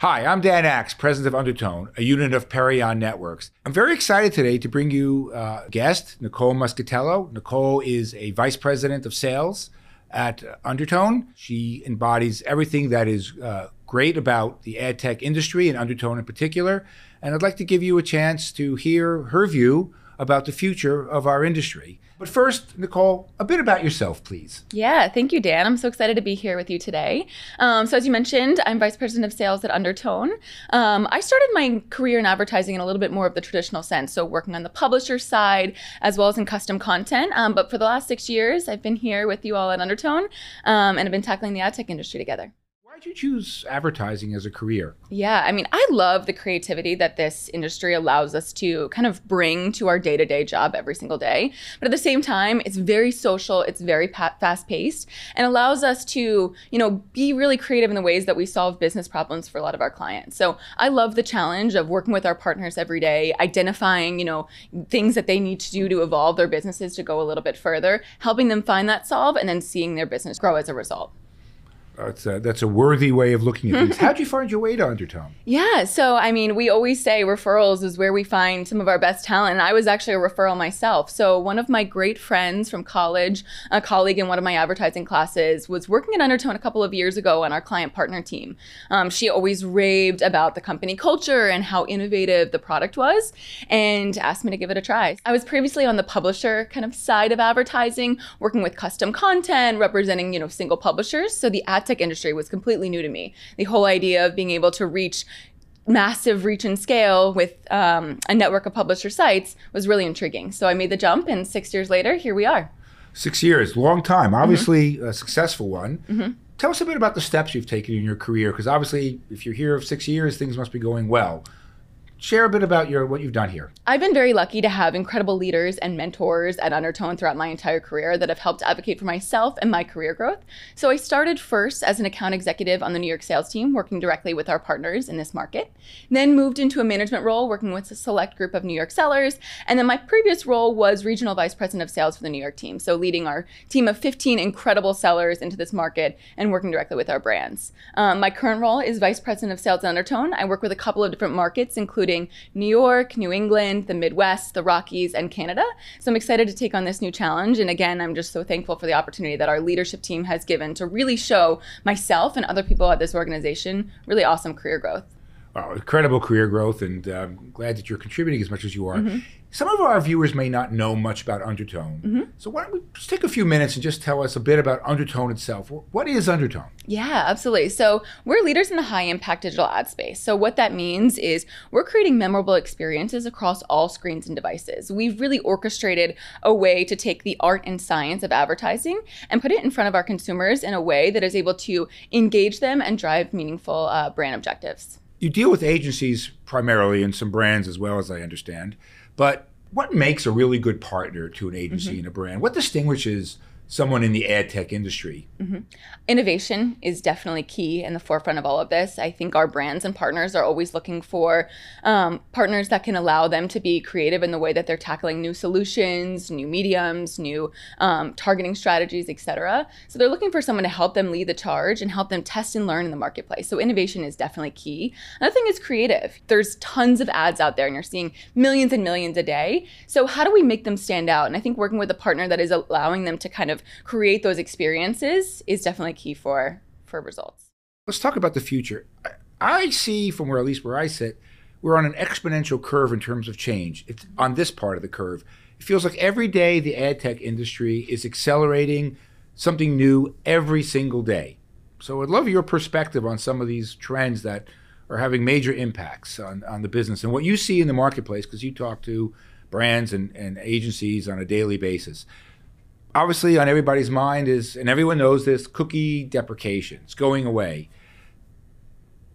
Hi, I'm Dan Aks, president of Undertone, a unit of Perion Networks. I'm very excited today to bring you uh, a guest, Nicole Muscatello. Nicole is a vice president of sales at Undertone. She embodies everything that is uh, great about the ad tech industry and Undertone in particular. And I'd like to give you a chance to hear her view about the future of our industry. But first, Nicole, a bit about yourself, please. Yeah, thank you, Dan. I'm so excited to be here with you today. Um, so, as you mentioned, I'm Vice President of Sales at Undertone. Um, I started my career in advertising in a little bit more of the traditional sense, so working on the publisher side as well as in custom content. Um, but for the last six years, I've been here with you all at Undertone um, and have been tackling the ad tech industry together. Why did you choose advertising as a career? Yeah, I mean, I love the creativity that this industry allows us to kind of bring to our day to day job every single day. But at the same time, it's very social, it's very pa- fast paced, and allows us to, you know, be really creative in the ways that we solve business problems for a lot of our clients. So I love the challenge of working with our partners every day, identifying, you know, things that they need to do to evolve their businesses to go a little bit further, helping them find that solve, and then seeing their business grow as a result. That's a, that's a worthy way of looking at things. How'd you find your way to Undertone? Yeah, so I mean, we always say referrals is where we find some of our best talent. And I was actually a referral myself. So one of my great friends from college, a colleague in one of my advertising classes, was working at Undertone a couple of years ago on our client partner team. Um, she always raved about the company culture and how innovative the product was, and asked me to give it a try. I was previously on the publisher kind of side of advertising, working with custom content, representing you know single publishers. So the ad tech industry was completely new to me. The whole idea of being able to reach massive reach and scale with um, a network of publisher sites was really intriguing. So I made the jump, and six years later, here we are. Six years, long time. Obviously, mm-hmm. a successful one. Mm-hmm. Tell us a bit about the steps you've taken in your career, because obviously, if you're here of six years, things must be going well share a bit about your what you've done here. I've been very lucky to have incredible leaders and mentors at Undertone throughout my entire career that have helped advocate for myself and my career growth. So I started first as an account executive on the New York sales team, working directly with our partners in this market. Then moved into a management role, working with a select group of New York sellers. And then my previous role was regional vice president of sales for the New York team, so leading our team of 15 incredible sellers into this market and working directly with our brands. Um, my current role is vice president of sales at Undertone. I work with a couple of different markets, including including New York, New England, the Midwest, the Rockies, and Canada. So I'm excited to take on this new challenge. And again, I'm just so thankful for the opportunity that our leadership team has given to really show myself and other people at this organization really awesome career growth. Wow, incredible career growth, and I'm um, glad that you're contributing as much as you are. Mm-hmm. Some of our viewers may not know much about Undertone. Mm-hmm. So why don't we just take a few minutes and just tell us a bit about Undertone itself? What is Undertone? Yeah, absolutely. So we're leaders in the high impact digital ad space. So what that means is we're creating memorable experiences across all screens and devices. We've really orchestrated a way to take the art and science of advertising and put it in front of our consumers in a way that is able to engage them and drive meaningful uh, brand objectives. You deal with agencies primarily and some brands as well as I understand. But what makes a really good partner to an agency mm-hmm. and a brand? What distinguishes someone in the ad tech industry. Mm-hmm. Innovation is definitely key in the forefront of all of this. I think our brands and partners are always looking for um, partners that can allow them to be creative in the way that they're tackling new solutions, new mediums, new um, targeting strategies, etc. So they're looking for someone to help them lead the charge and help them test and learn in the marketplace. So innovation is definitely key. Another thing is creative. There's tons of ads out there, and you're seeing millions and millions a day. So how do we make them stand out? And I think working with a partner that is allowing them to kind of of create those experiences is definitely key for for results. Let's talk about the future. I see from where at least where I sit, we're on an exponential curve in terms of change. It's on this part of the curve. It feels like every day the ad tech industry is accelerating something new every single day. So I'd love your perspective on some of these trends that are having major impacts on, on the business and what you see in the marketplace because you talk to brands and, and agencies on a daily basis obviously on everybody's mind is, and everyone knows this, cookie deprecation. It's going away.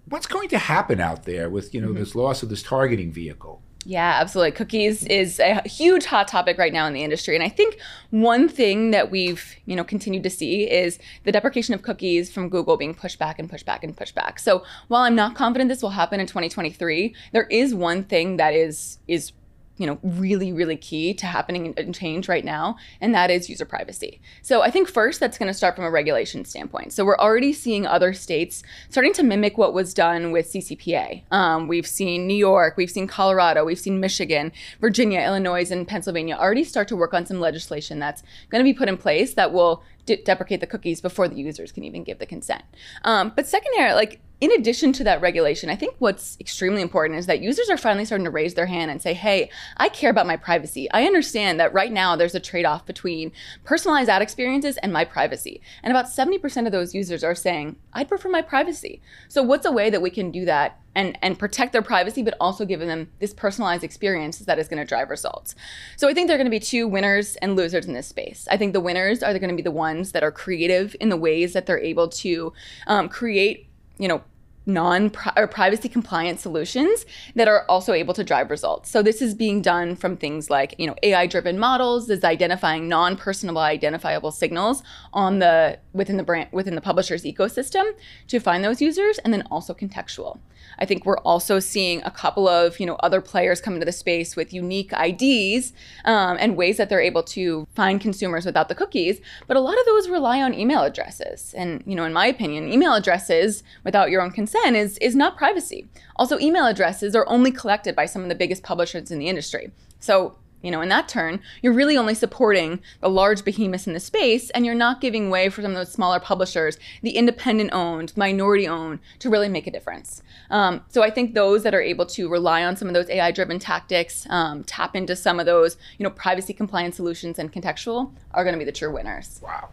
What's going to happen out there with you know mm-hmm. this loss of this targeting vehicle? Yeah, absolutely. Cookies is a huge hot topic right now in the industry. And I think one thing that we've, you know, continued to see is the deprecation of cookies from Google being pushed back and pushed back and pushed back. So while I'm not confident this will happen in 2023, there is one thing that is is you know really really key to happening and change right now and that is user privacy. So i think first that's going to start from a regulation standpoint. So we're already seeing other states starting to mimic what was done with ccpa um, we've seen new york we've seen colorado we've seen michigan virginia illinois and pennsylvania already start to work on some legislation that's going to be put in place that will de- deprecate the cookies before the users can even give the consent. Um, but secondary like in addition to that regulation, I think what's extremely important is that users are finally starting to raise their hand and say, hey, I care about my privacy. I understand that right now there's a trade off between personalized ad experiences and my privacy. And about 70% of those users are saying, I'd prefer my privacy. So, what's a way that we can do that and, and protect their privacy, but also give them this personalized experience that is going to drive results. So I think there are going to be two winners and losers in this space. I think the winners are going to be the ones that are creative in the ways that they're able to um, create, you know, non or privacy compliant solutions that are also able to drive results. So this is being done from things like, you know, AI driven models is identifying non-personable identifiable signals on the within the brand within the publisher's ecosystem to find those users and then also contextual. I think we're also seeing a couple of you know other players come into the space with unique IDs um, and ways that they're able to find consumers without the cookies. But a lot of those rely on email addresses, and you know, in my opinion, email addresses without your own consent is is not privacy. Also, email addresses are only collected by some of the biggest publishers in the industry. So you know, in that turn, you're really only supporting the large behemoths in the space and you're not giving way for some of those smaller publishers, the independent owned, minority owned, to really make a difference. Um, so I think those that are able to rely on some of those AI driven tactics, um, tap into some of those, you know, privacy compliant solutions and contextual are going to be the true winners. Wow.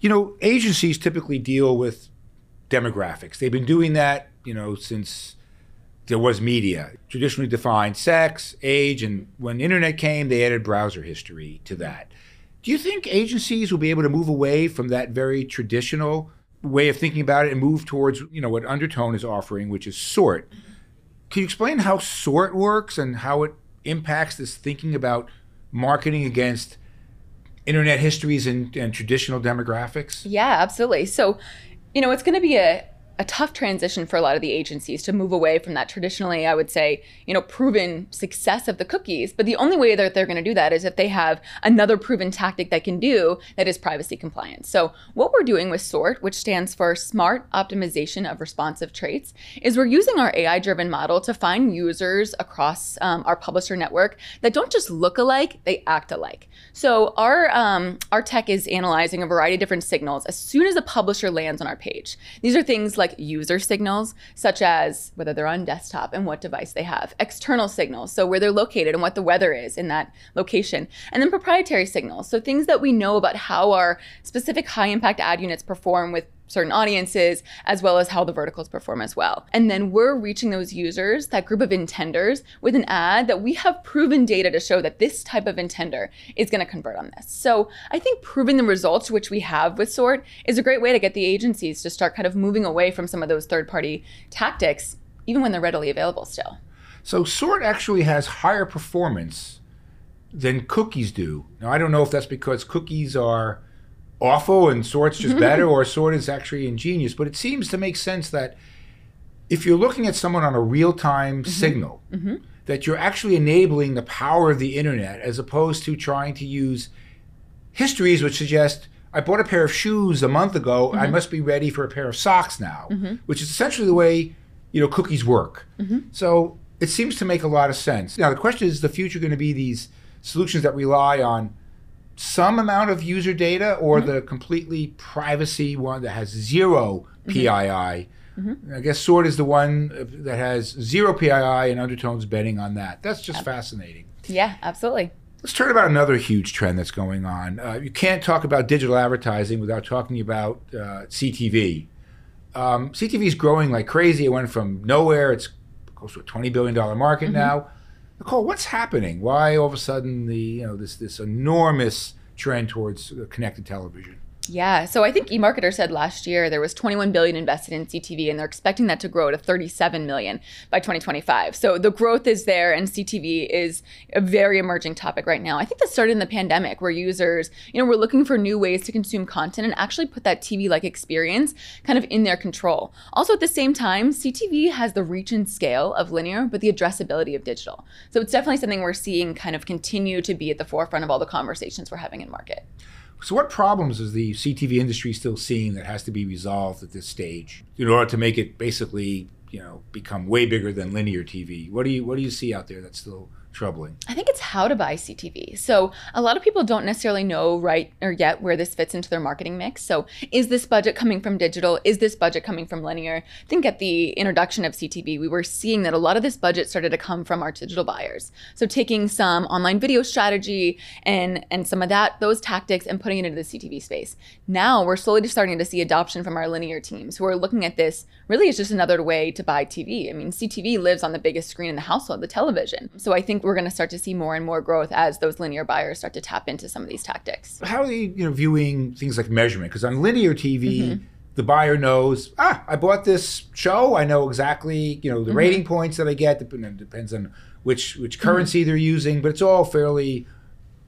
You know, agencies typically deal with demographics. They've been doing that, you know, since there was media, traditionally defined sex, age, and when internet came, they added browser history to that. Do you think agencies will be able to move away from that very traditional way of thinking about it and move towards, you know, what Undertone is offering, which is sort? Can you explain how sort works and how it impacts this thinking about marketing against internet histories and, and traditional demographics? Yeah, absolutely. So, you know, it's going to be a a tough transition for a lot of the agencies to move away from that traditionally, I would say, you know, proven success of the cookies. But the only way that they're going to do that is if they have another proven tactic they can do that is privacy compliant. So what we're doing with SORT, which stands for Smart Optimization of Responsive Traits, is we're using our AI-driven model to find users across um, our publisher network that don't just look alike, they act alike. So our um, our tech is analyzing a variety of different signals as soon as a publisher lands on our page. These are things like user signals, such as whether they're on desktop and what device they have, external signals, so where they're located and what the weather is in that location, and then proprietary signals, so things that we know about how our specific high impact ad units perform with certain audiences, as well as how the verticals perform as well. And then we're reaching those users, that group of intenders, with an ad that we have proven data to show that this type of intender is going to convert on this. So I think proving the results, which we have with Sort, is a great way to get the agencies to start kind of moving away from some of those third party tactics, even when they're readily available still. So Sort actually has higher performance than cookies do. Now, I don't know if that's because cookies are awful and sort's just better or sort is actually ingenious but it seems to make sense that if you're looking at someone on a real-time mm-hmm. signal mm-hmm. that you're actually enabling the power of the internet as opposed to trying to use histories which suggest i bought a pair of shoes a month ago mm-hmm. i must be ready for a pair of socks now mm-hmm. which is essentially the way you know cookies work mm-hmm. so it seems to make a lot of sense now the question is, is the future going to be these solutions that rely on some amount of user data or mm-hmm. the completely privacy one that has 0 PII. Mm-hmm. mm-hmm. I guess Sort is the one that has zero PII and Undertone's betting on that. That's just fascinating. Yeah, absolutely. Let's turn about another huge trend that's going on. Uh, you can't talk about digital advertising without talking about uh, CTV. Um, CTV is growing like crazy. It went from nowhere. It's close to a $20 billion market mm-hmm. now Nicole, what's happening? Why all of a sudden the you know this this enormous trend towards connected television? Yeah, so I think eMarketer said last year there was 21 billion invested in CTV and they're expecting that to grow to 37 million by 2025. So the growth is there and CTV is a very emerging topic right now. I think that started in the pandemic where users, you know, were looking for new ways to consume content and actually put that TV-like experience kind of in their control. Also at the same time, CTV has the reach and scale of linear but the addressability of digital. So it's definitely something we're seeing kind of continue to be at the forefront of all the conversations we're having in market. So, what problems is the CTV industry still seeing that has to be resolved at this stage in order to make it basically, you know, become way bigger than linear TV? What do you what do you see out there that's still troubling? I think it's how to buy CTV. So a lot of people don't necessarily know right or yet where this fits into their marketing mix. So is this budget coming from digital? Is this budget coming from linear? I think at the introduction of CTV, we were seeing that a lot of this budget started to come from our digital buyers. So taking some online video strategy and and some of that those tactics and putting it into the CTV space. Now we're slowly starting to see adoption from our linear teams who are looking at this really as just another way to buy TV. I mean, CTV lives on the biggest screen in the household, the television. So I think we're going to start to see more and more growth as those linear buyers start to tap into some of these tactics. How are they, you know, viewing things like measurement? Because on linear TV, mm-hmm. the buyer knows, ah, I bought this show. I know exactly, you know, the mm-hmm. rating points that I get. It depends on which which currency mm-hmm. they're using, but it's all fairly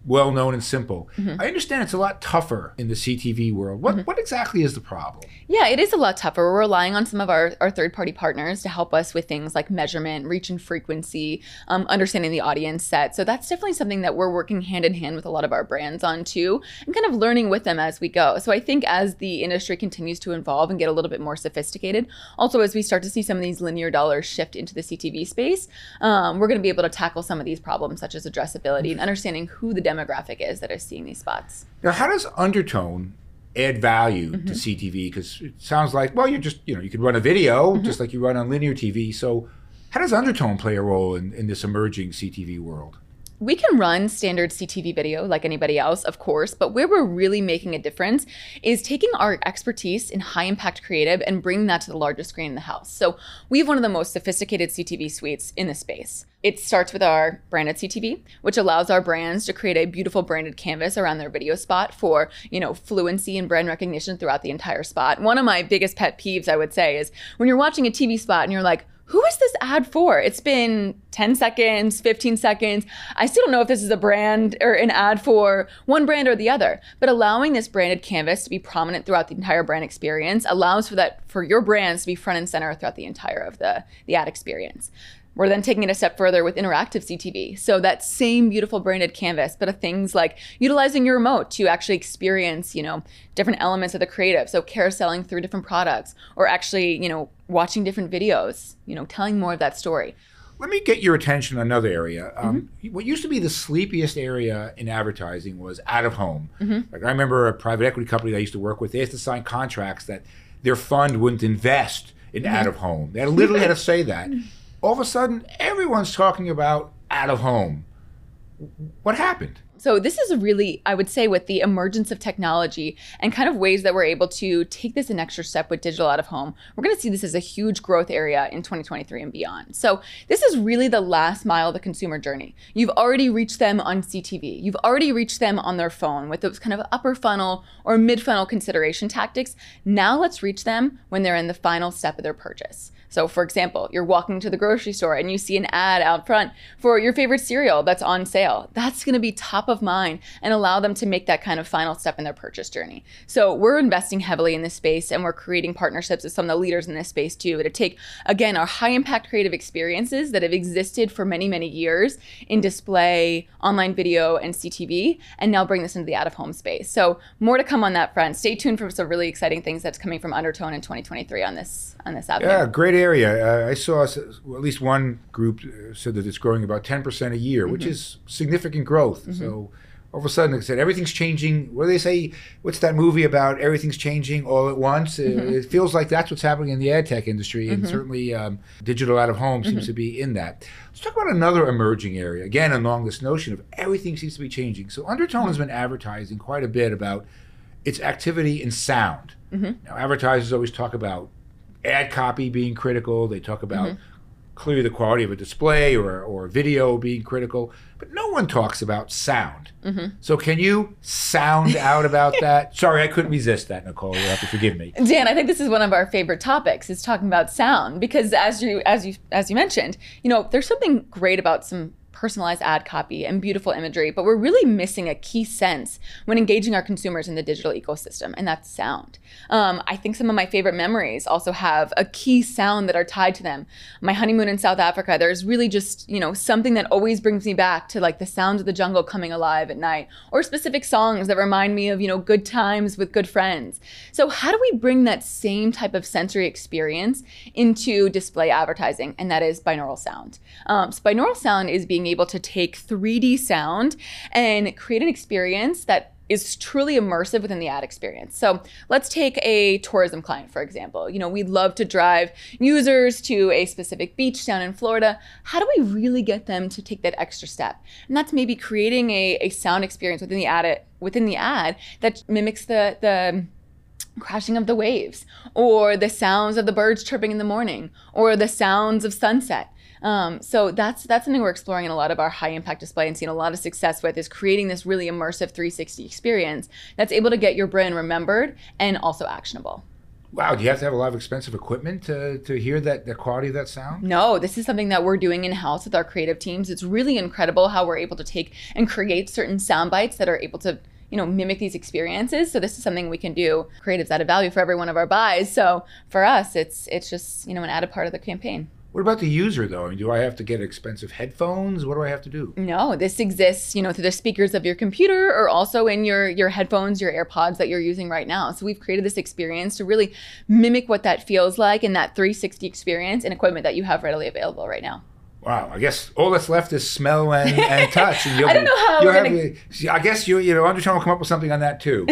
well known and simple. Mm-hmm. I understand it's a lot tougher in the CTV world. What mm-hmm. what exactly is the problem? Yeah, it is a lot tougher. We're relying on some of our, our third party partners to help us with things like measurement, reach and frequency, um, understanding the audience set. So that's definitely something that we're working hand in hand with a lot of our brands on too, and kind of learning with them as we go. So I think as the industry continues to evolve and get a little bit more sophisticated, also as we start to see some of these linear dollars shift into the CTV space, um, we're going to be able to tackle some of these problems such as addressability and understanding who the demographic is that is seeing these spots. Now, how does Undertone add value mm-hmm. to CTV? Because it sounds like, well, you're just, you know, you could run a video mm-hmm. just like you run on linear TV. So, how does Undertone play a role in, in this emerging CTV world? We can run standard CTV video like anybody else, of course, but where we're really making a difference is taking our expertise in high impact creative and bringing that to the largest screen in the house. So we have one of the most sophisticated CTV suites in the space. It starts with our branded CTV, which allows our brands to create a beautiful branded canvas around their video spot for, you know, fluency and brand recognition throughout the entire spot. One of my biggest pet peeves, I would say, is when you're watching a TV spot and you're like, who is this ad for? It's been 10 seconds, 15 seconds. I still don't know if this is a brand or an ad for one brand or the other. But allowing this branded canvas to be prominent throughout the entire brand experience allows for that for your brands to be front and center throughout the entire of the, the ad experience. We're then taking it a step further with interactive CTV. So that same beautiful branded canvas, but of things like utilizing your remote to actually experience, you know, different elements of the creative. So carouseling through different products or actually, you know, watching different videos, you know, telling more of that story. Let me get your attention on another area. Um, mm-hmm. What used to be the sleepiest area in advertising was out of home. Mm-hmm. Like I remember a private equity company that I used to work with, they had to sign contracts that their fund wouldn't invest in mm-hmm. out of home. They literally had to say that. all of a sudden everyone's talking about out of home. What happened? So this is really, I would say, with the emergence of technology and kind of ways that we're able to take this an extra step with digital out of home, we're going to see this as a huge growth area in 2023 and beyond. So this is really the last mile of the consumer journey. You've already reached them on CTV. You've already reached them on their phone with those kind of upper funnel or mid funnel consideration tactics. Now let's reach them when they're in the final step of their purchase. So, for example, you're walking to the grocery store and you see an ad out front for your favorite cereal that's on sale. That's going to be top of mind and allow them to make that kind of final step in their purchase journey. So, we're investing heavily in this space and we're creating partnerships with some of the leaders in this space too to take, again, our high impact creative experiences that have existed for many, many years in display, online video, and CTV, and now bring this into the out of home space. So, more to come on that front. Stay tuned for some really exciting things that's coming from Undertone in 2023 on this on this avenue. Yeah, great area. Uh, I saw at least one group uh, said that it's growing about 10% a year, mm-hmm. which is significant growth. Mm-hmm. So all of a sudden, it said everything's changing. What do they say? What's that movie about? Everything's changing all at once. Mm-hmm. It, it, feels like that's what's happening in the ad tech industry, and mm-hmm. certainly um, digital out of home seems mm-hmm. to be in that. Let's talk about another emerging area. Again, along this notion of everything seems to be changing. So Undertone has been advertising quite a bit about its activity in sound. Mm-hmm. Now, advertisers always talk about ad copy being critical. They talk about mm-hmm. Clearly the quality of a display or, or video being critical, but no one talks about sound. Mm-hmm. So can you sound out about that? Sorry, I couldn't resist that, Nicole. You have to forgive me. Dan, I think this is one of our favorite topics is talking about sound because as you as you as you mentioned, you know, there's something great about some personalized ad copy and beautiful imagery, but we're really missing a key sense when engaging our consumers in the digital ecosystem, and that's sound. Um, I think some of my favorite memories also have a key sound that are tied to them. My honeymoon in South Africa, there's really just, you know, something that always brings me back to like the sounds of the jungle coming alive at night, or specific songs that remind me of, you know, good times with good friends. So, how do we bring that same type of sensory experience into display advertising? And that is binaural sound. Um, so, binaural sound is being being able to take 3D sound and create an experience that is truly immersive within the ad experience. So let's take a tourism client, for example. You know, we'd love to drive users to a specific beach down in Florida. How do we really get them to take that extra step? And that's maybe creating a, a sound experience within the ad within the ad that mimics the the crashing of the waves or the sounds of the birds chirping in the morning or the sounds of sunset um, so that's that's something we're exploring in a lot of our high impact display and seeing a lot of success with is creating this really immersive 360 experience that's able to get your brand remembered and also actionable. Wow, do you have to have a lot of expensive equipment to, to hear that the quality of that sound? No, this is something that we're doing in house with our creative teams. It's really incredible how we're able to take and create certain sound bites that are able to you know mimic these experiences so this is something we can do creatives added value for every one of our buys so for us it's it's just you know an added part of the campaign what about the user though? I mean, do I have to get expensive headphones? What do I have to do? No, this exists, you know, through the speakers of your computer or also in your your headphones, your AirPods that you're using right now. So we've created this experience to really mimic what that feels like in that 360 experience and equipment that you have readily available right now. Wow, I guess all that's left is smell and, and touch. And I don't know how we're have, gonna... I guess you you know Undertone will come up with something on that too.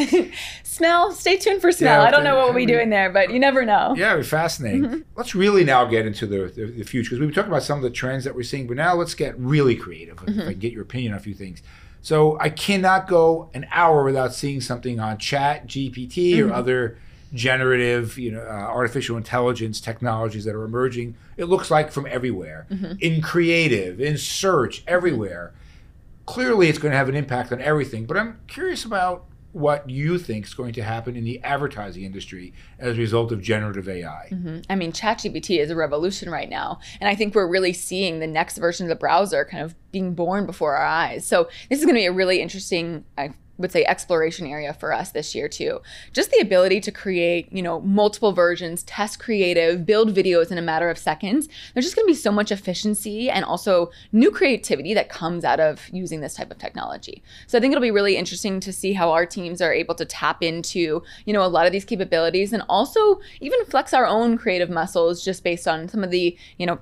smell. Stay tuned for smell. Yeah, I don't know what we'll be doing there, but you never know. Yeah, fascinating. Mm-hmm. Let's really now get into the the, the future because we've talked about some of the trends that we're seeing, but now let's get really creative. Mm-hmm. If I get your opinion on a few things. So I cannot go an hour without seeing something on Chat GPT mm-hmm. or other generative, you know, uh, artificial intelligence technologies that are emerging. It looks like from everywhere, mm-hmm. in creative, in search, everywhere. Clearly, it's going to have an impact on everything. But I'm curious about what you think is going to happen in the advertising industry as a result of generative AI. Mm-hmm. I mean, ChatGPT is a revolution right now. And I think we're really seeing the next version of the browser kind of being born before our eyes. So this is going to be a really interesting, I would say exploration area for us this year too. Just the ability to create, you know, multiple versions, test creative, build videos in a matter of seconds. There's just going to be so much efficiency and also new creativity that comes out of using this type of technology. So I think it'll be really interesting to see how our teams are able to tap into, you know, a lot of these capabilities and also even flex our own creative muscles just based on some of the, you know,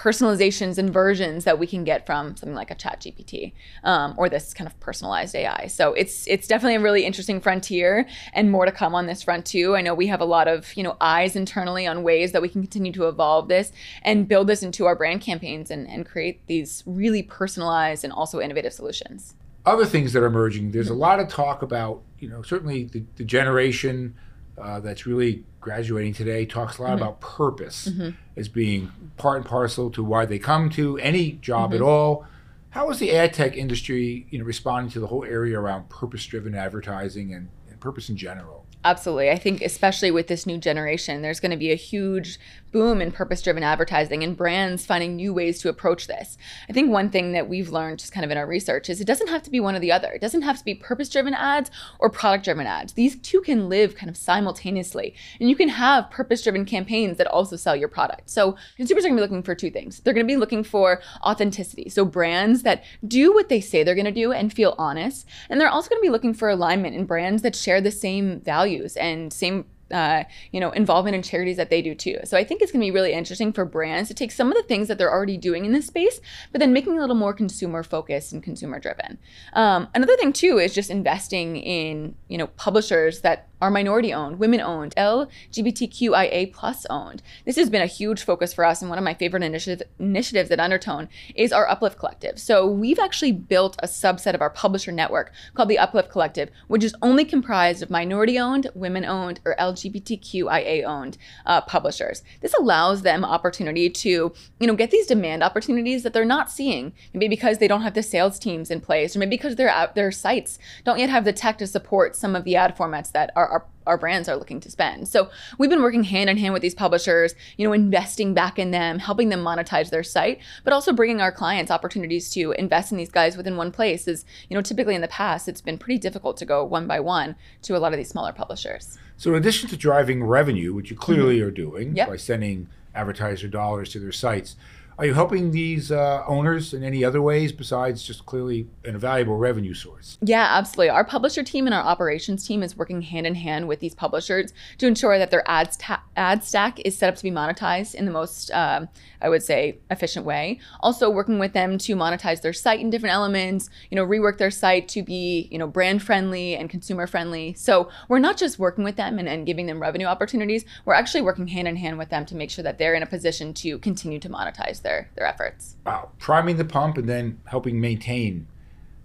personalizations and versions that we can get from something like a chat gpt um, or this kind of personalized ai so it's it's definitely a really interesting frontier and more to come on this front too. I know we have a lot of you know eyes internally on ways that we can continue to evolve this and build this into our brand campaigns and, and create these really personalized and also innovative solutions. Other things that are emerging there's a lot of talk about you know certainly the, the generation uh, that's really graduating today talks a lot mm-hmm. about purpose mm-hmm. as being part and parcel to why they come to any job mm-hmm. at all. How is the ad tech industry, you know, responding to the whole area around purpose-driven advertising and, and purpose in general? Absolutely. I think, especially with this new generation, there's going to be a huge boom in purpose driven advertising and brands finding new ways to approach this. I think one thing that we've learned just kind of in our research is it doesn't have to be one or the other. It doesn't have to be purpose driven ads or product driven ads. These two can live kind of simultaneously. And you can have purpose driven campaigns that also sell your product. So consumers are going to be looking for two things. They're going to be looking for authenticity. So brands that do what they say they're going to do and feel honest. And they're also going to be looking for alignment in brands that share the same values and same uh, you know, involvement in charities that they do too. So I think it's going to be really interesting for brands to take some of the things that they're already doing in this space, but then making a little more consumer focused and consumer driven. Um, another thing too is just investing in, you know, publishers that are minority owned, women owned, LGBTQIA plus owned. This has been a huge focus for us, and one of my favorite initiative, initiatives at Undertone is our Uplift Collective. So we've actually built a subset of our publisher network called the Uplift Collective, which is only comprised of minority owned, women owned, or LGBTQIA owned uh, publishers. This allows them opportunity to, you know, get these demand opportunities that they're not seeing, maybe because they don't have the sales teams in place, or maybe because their their sites don't yet have the tech to support some of the ad formats that our, our, our brands are looking to spend. So we've been working hand in hand with these publishers, you know, investing back in them, helping them monetize their site, but also bringing our clients opportunities to invest in these guys within one place. Is you know, typically in the past, it's been pretty difficult to go one by one to a lot of these smaller publishers. So in addition to driving revenue, which you clearly mm-hmm. are doing yep. by sending advertiser dollars to their sites, are you helping these uh, owners in any other ways besides just clearly an valuable revenue source? Yeah, absolutely. Our publisher team and our operations team is working hand in hand with these publishers to ensure that their ads ta- ad stack is set up to be monetized in the most, um, I would say, efficient way. Also, working with them to monetize their site in different elements. You know, rework their site to be you know brand friendly and consumer friendly. So we're not just working with them and, and giving them revenue opportunities. We're actually working hand in hand with them to make sure that they're in a position to continue to monetize their their their efforts. Wow, priming the pump and then helping maintain.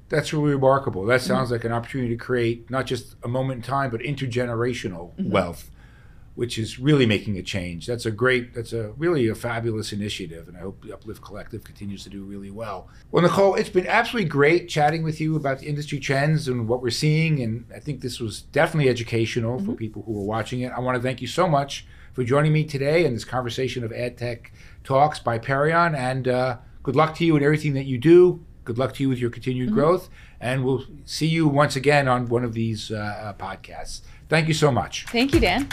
That's really remarkable. That sounds mm-hmm. like an opportunity to create not just a moment in time, but intergenerational mm-hmm. wealth, which is really making a change. That's a great, that's a really a fabulous initiative, and I hope the Uplift Collective continues to do really well. Well, Nicole, it's been absolutely great chatting with you about the industry trends and what we're seeing, and I think this was definitely educational mm-hmm. for people who are watching it. I want to thank you so much for joining me today in this conversation of AdTech Talks by Perion. And uh, good luck to you in everything that you do. Good luck to you with your continued mm-hmm. growth. And we'll see you once again on one of these uh, uh podcasts. Thank you so much. Thank you, Dan.